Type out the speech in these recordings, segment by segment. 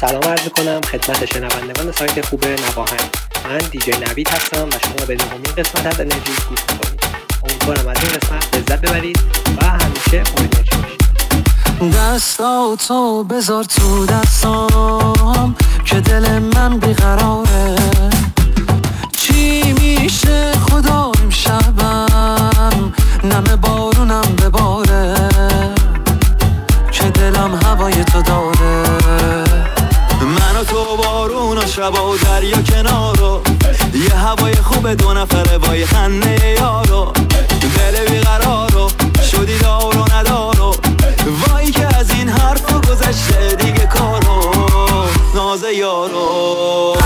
سلام عرض می‌کنم خدمت شنوندگان سایت خوب نواهن من دیجی نوید هستم و شما به نهمین قسمت از انرژی گوش می‌کنید. امیدوارم از این قسمت لذت ببرید و همیشه پر انرژی باشید. دستا تو بذار تو دستام که دل من بیقراره. چی میشه خدا امشبم؟ نم بارونم بباره که دلم هوای تو داره. شب و دریا کنارو. یه هوای خوب دو نفره وای خنده یارو. دل بیقرارو شدی دار و ندارو. وای که از این حرفو گذشته دیگه کارو. ناز یارو.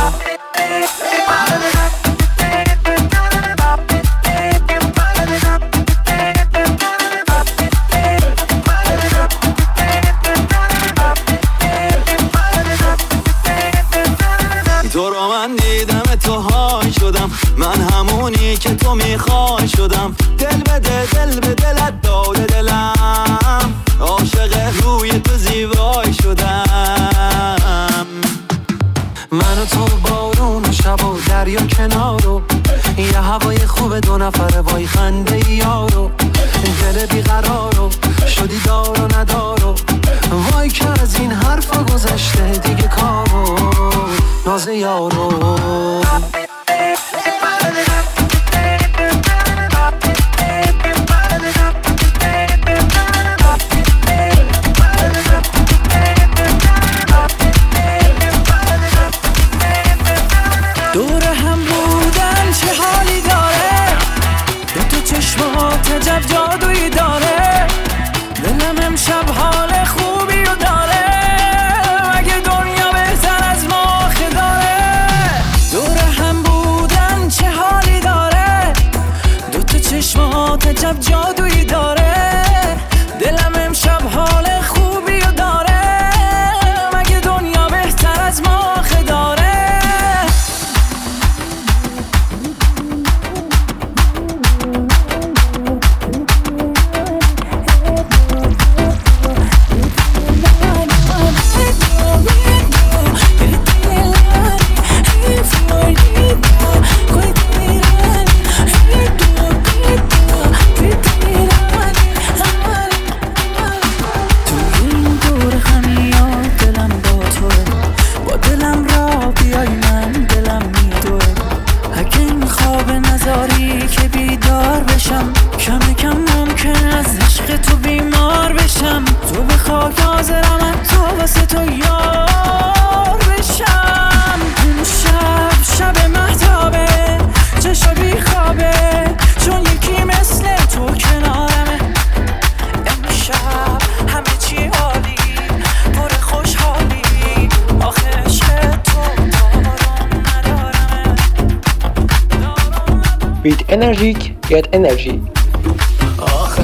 انرژیک get energy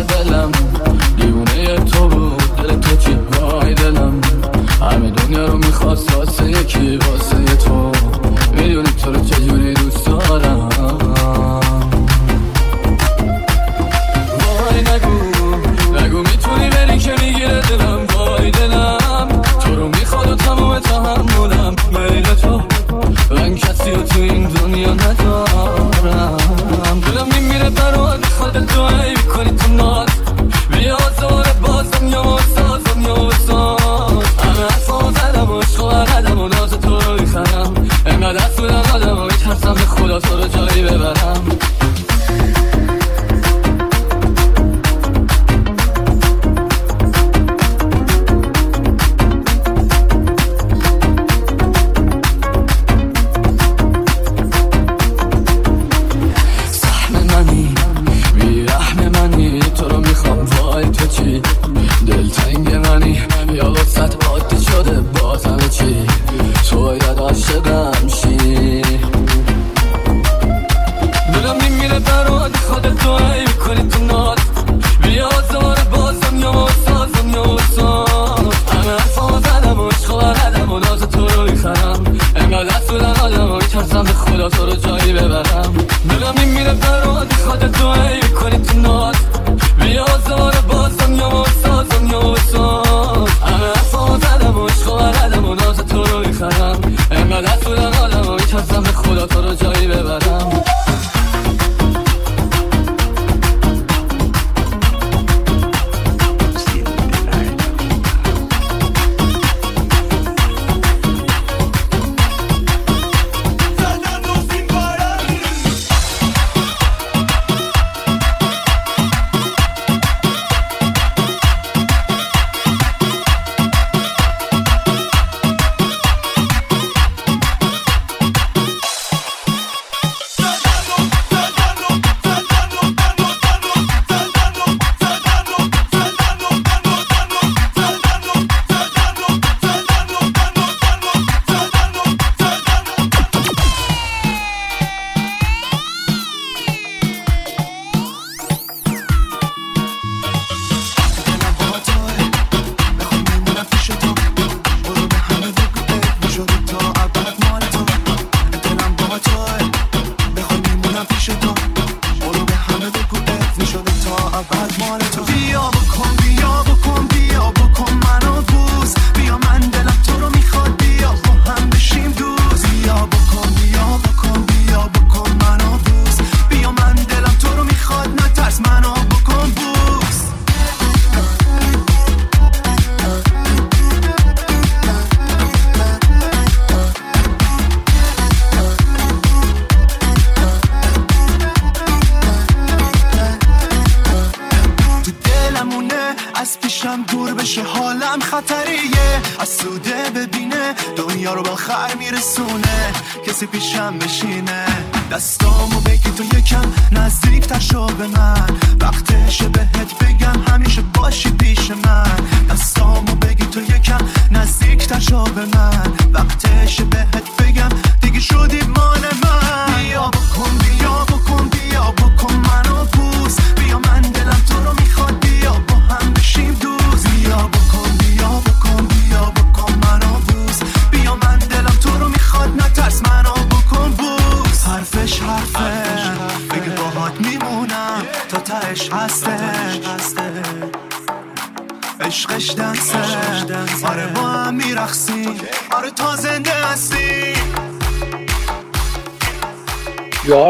دلم دیونه تو بود دل تو چی؟ وای دلم. همه دنیا رو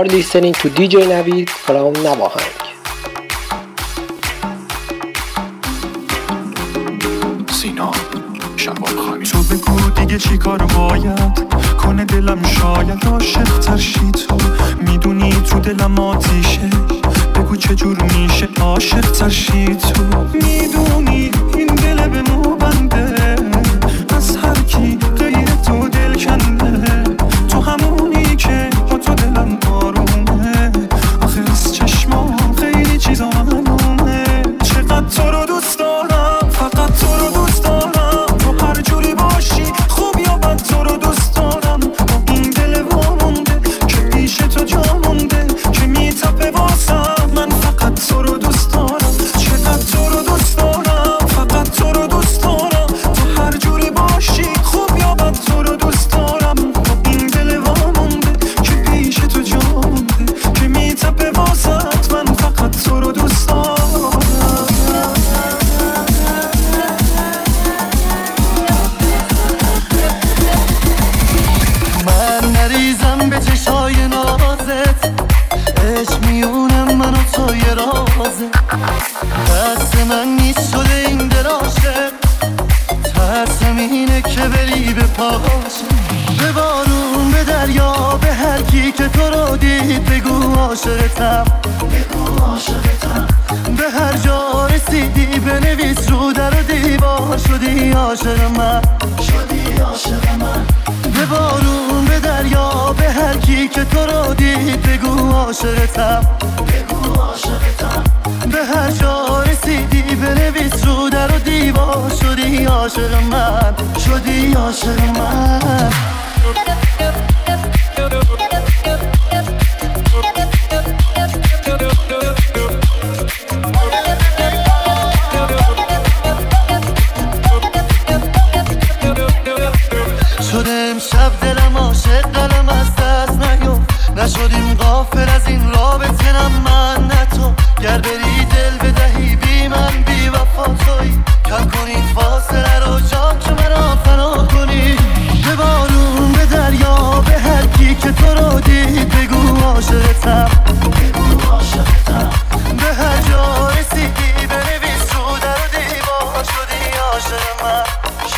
listening to DJ Navid from Navahang. سینا تو بگو دیگه چی کار باید؟ کنه دلم شاید عاشق ترشی تو. می‌دونی تو دلم آتیشه. بگو چجور میشه عاشق ترشی تو؟ می‌دونی این دل به مو بنده از هر کی غیر تو دل کنده. بگو عاشقتم بگو عاشقتم. به هر جا رسیدی بنویس رو در و دیوار. شدی عاشق من. شدی عاشق من. شدی عاشق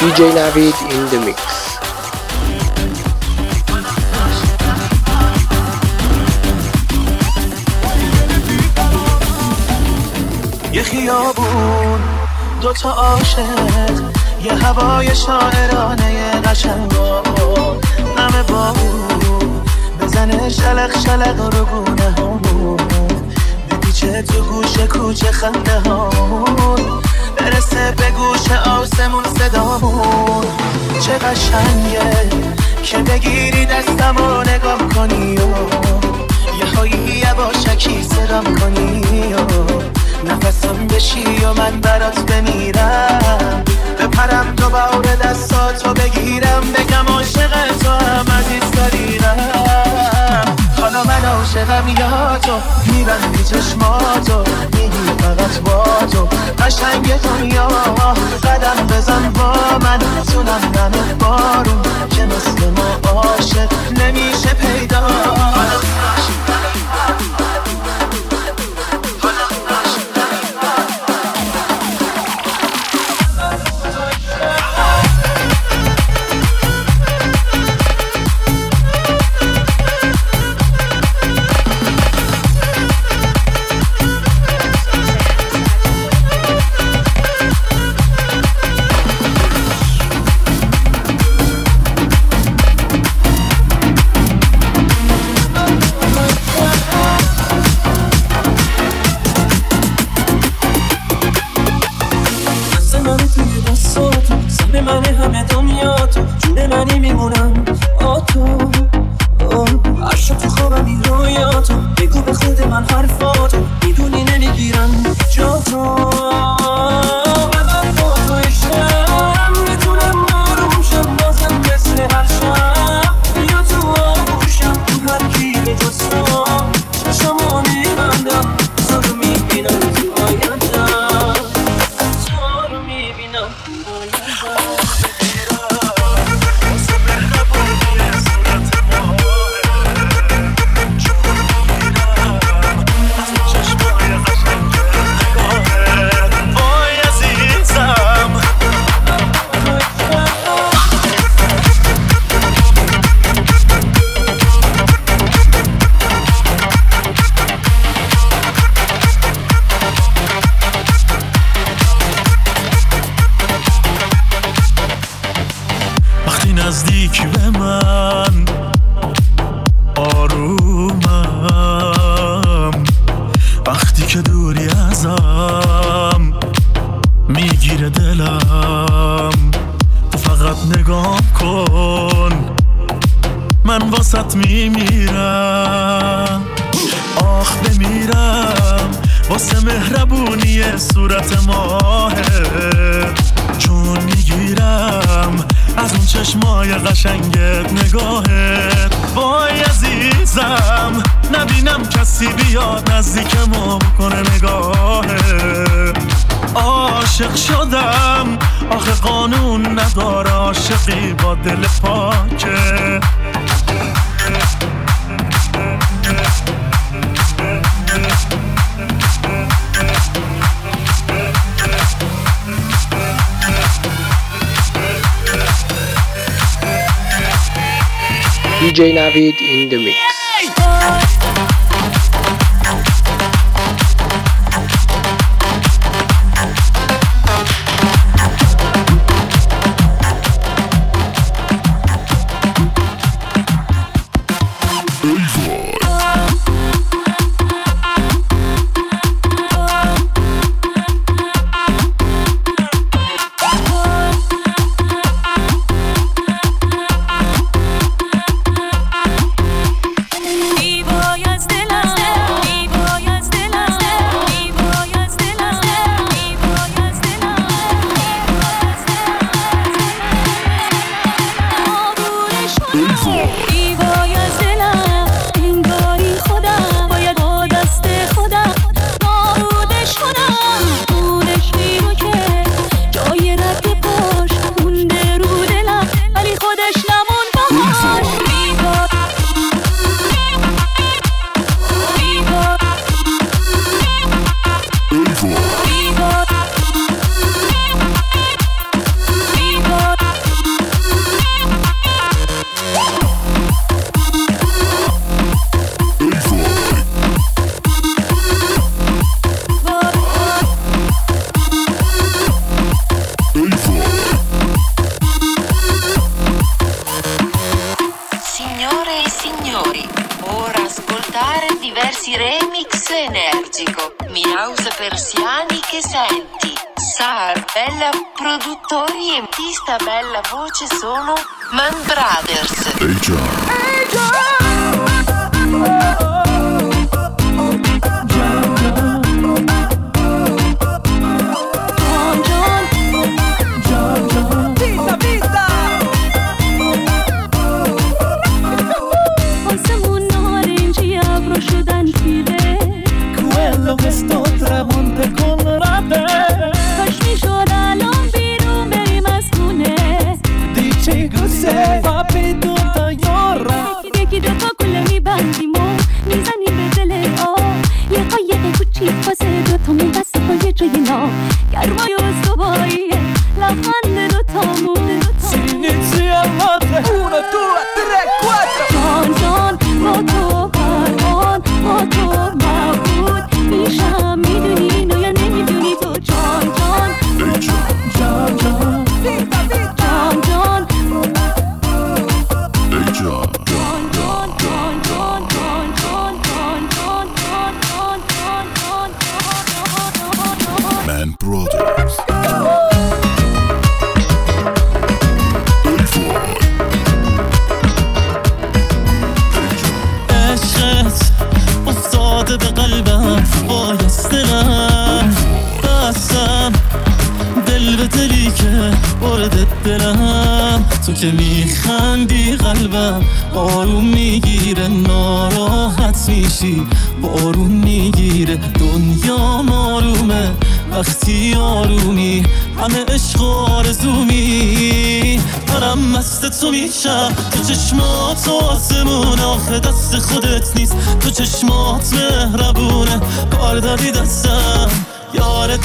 DJ Navid in the mix. یه خیابون دوتا عاشق یه هوای شاعرانه قشنگا نم بارون بزنه شلق شلق رو گونه همون بپیچه تو گوش کوچه خنده همون برسه به گوش آسمون صدامون. چه قشنگه که بگیری دستم و نگاه کنی و یه هایی یواشکی صدام کنی و نفسم بشی و من برات بمیرم. بپرم دوباره دستاتو بگیرم بگم عاشق تو هم عزیز داریرم حالا من عاشقم یا تو. میبندی چشماتو میگی فقط با تو. قشنگ دنیا. قدم بزن با من. تونم نم بارون. که مثل ما عاشق نمیشه پیدا. وقتی نزدیکی به من. آرومم. وقتی که دوری ازم می‌گیره دلم. تو فقط نگاه کن. من واسط میمیرم. آخ بمیرم. واسه مهربونی صورت ماهه قشنگت نگاهت. وای عزیزم نبینم کسی بیاد نزدیک ما بکنه نگاهه عاشق شدم آخه قانون نداره عاشقی با دل پاکه. DJ Navid in the mix.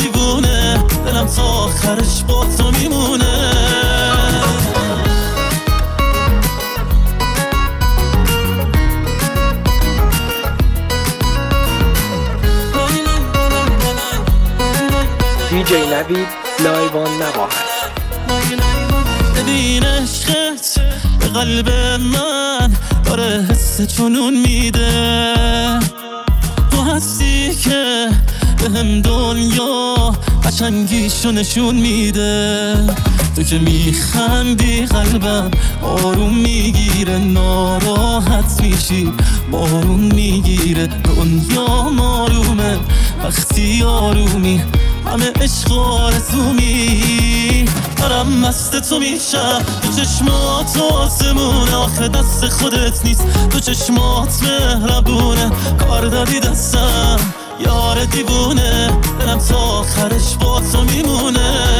دیوونه دلم تا آخرش با تو میمونه. دیجی نوید لایوان نواهد ببین عشقت به قلب من داره حس جنون میده. تو هستی که هم دنیا قشنگیشو نشون میده. تو که میخندی قلبم آروم می‌گیره ناراحت میشی بارون می‌گیره. دنیا آرومه وقتی آرومی همه عشق آرزومی. دارم مست تو میشم تو چشمات آسمون آخه دست خودت نیست تو چشمات مهربونه. کار دادی دستم. یار دیوونه دلم تا آخرش با تو میمونه.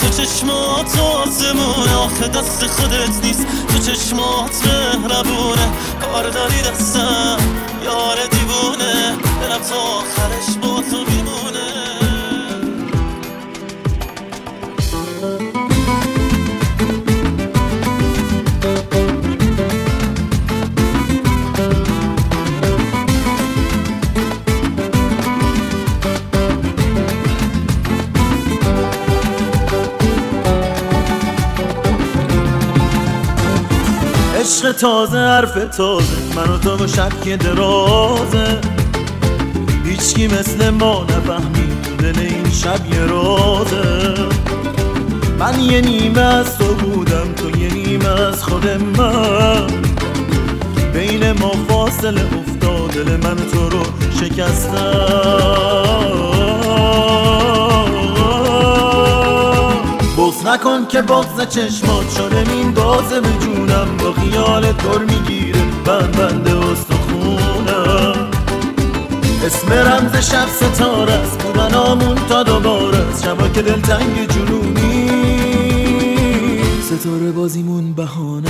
تو چشمات آسمون. آخه دست خودت نیست. چشمات مهربونه. کار داری دستم یار دیوونه. دلم تا آخرش با تو عشق تازه حرف تازه. من و تو شب که درازه. هیچکی مثل ما نفهمید دل این شب یه رازه. من یه نیمه از تو بودم تو یه نیمه از خود من. بین ما فاصله افتاد دل من تو رو شکستم نکن که بغز چشمات شده این بازه به جونم با خیال دور می‌گیره. بند بنده استخونم. اسم رمز شب ستاره است. آمون تا دوباره است. شبا که دلتنگ جنونی. ستاره بازیمون بهانه.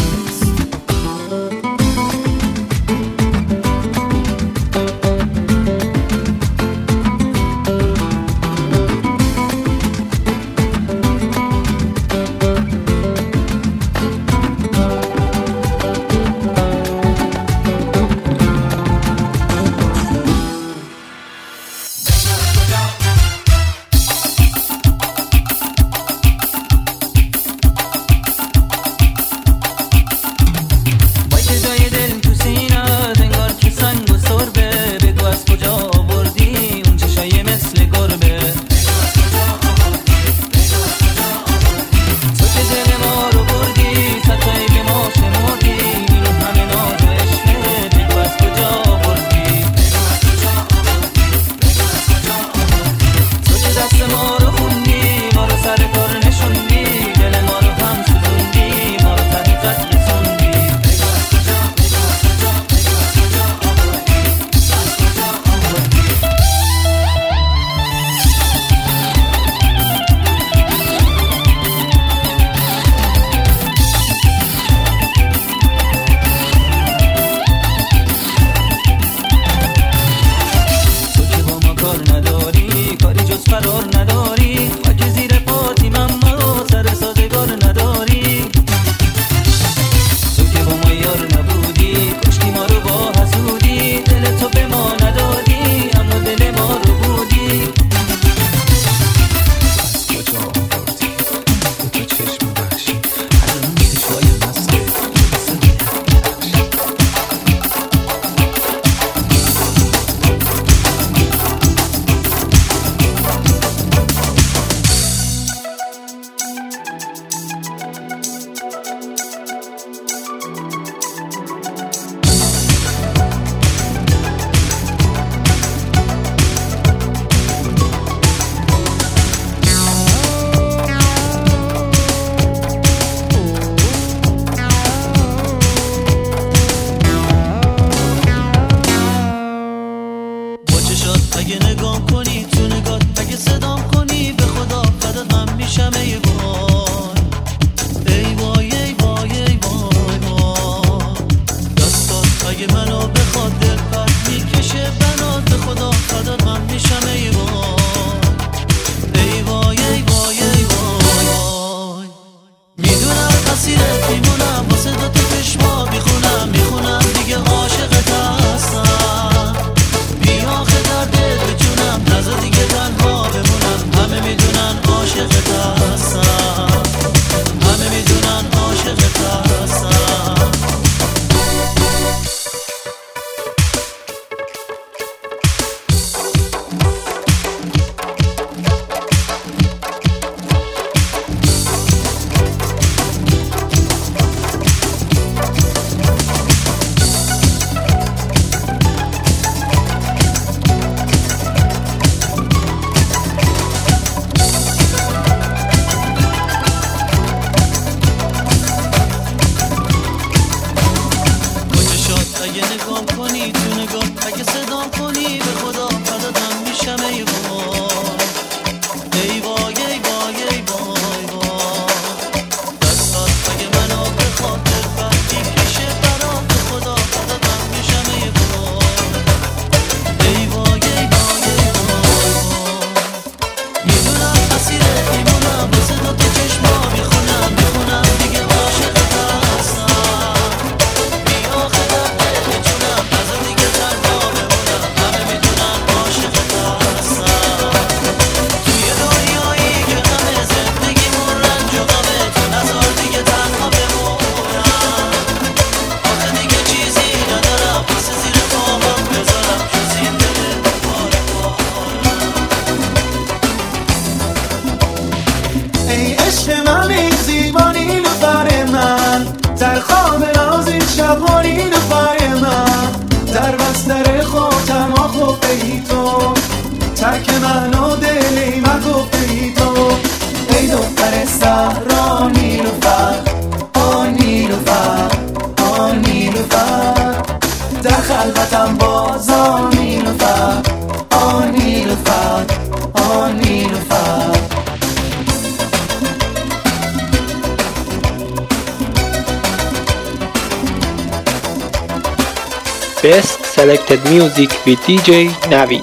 Best Selected Music with DJ Navid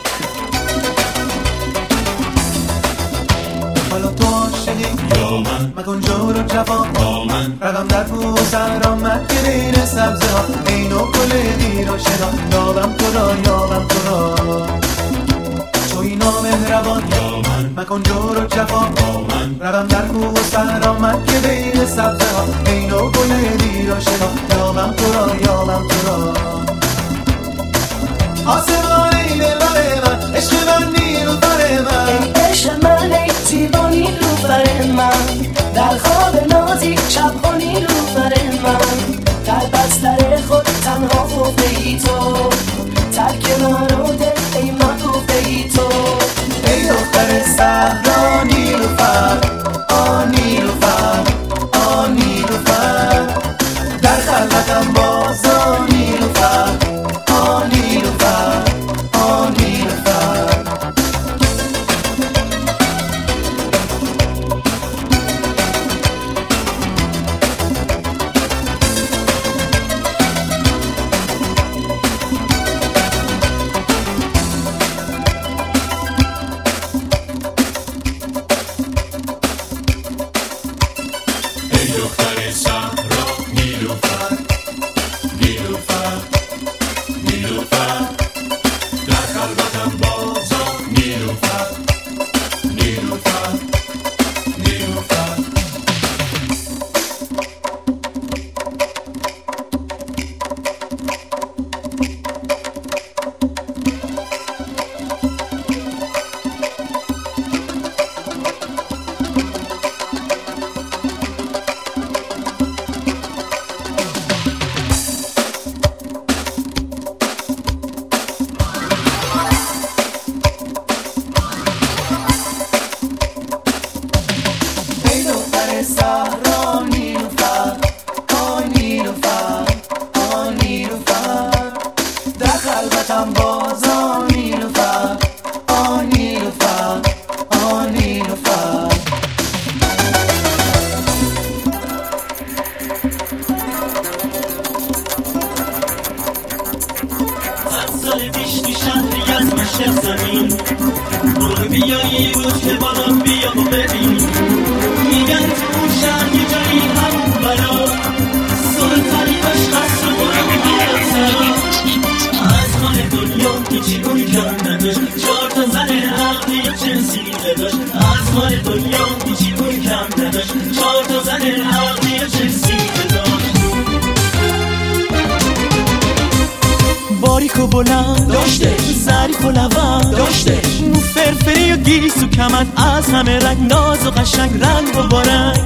بلند. داشته. ظریف و لبند داشته. مو فرفری و گیس و کمن از همه رنگ ناز و قشنگ رنگ و بارنگ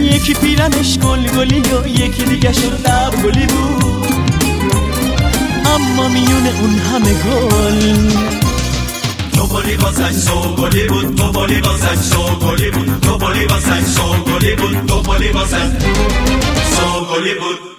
یکی پیرنش گل گلی و یکی دیگه شد لب گلی بود. اما میون اون همه گل. بولی واسش سو گلی بود. تو واسش سو گلی بود. تو سو گلی بود. تو بولی واسش سو گلی بود.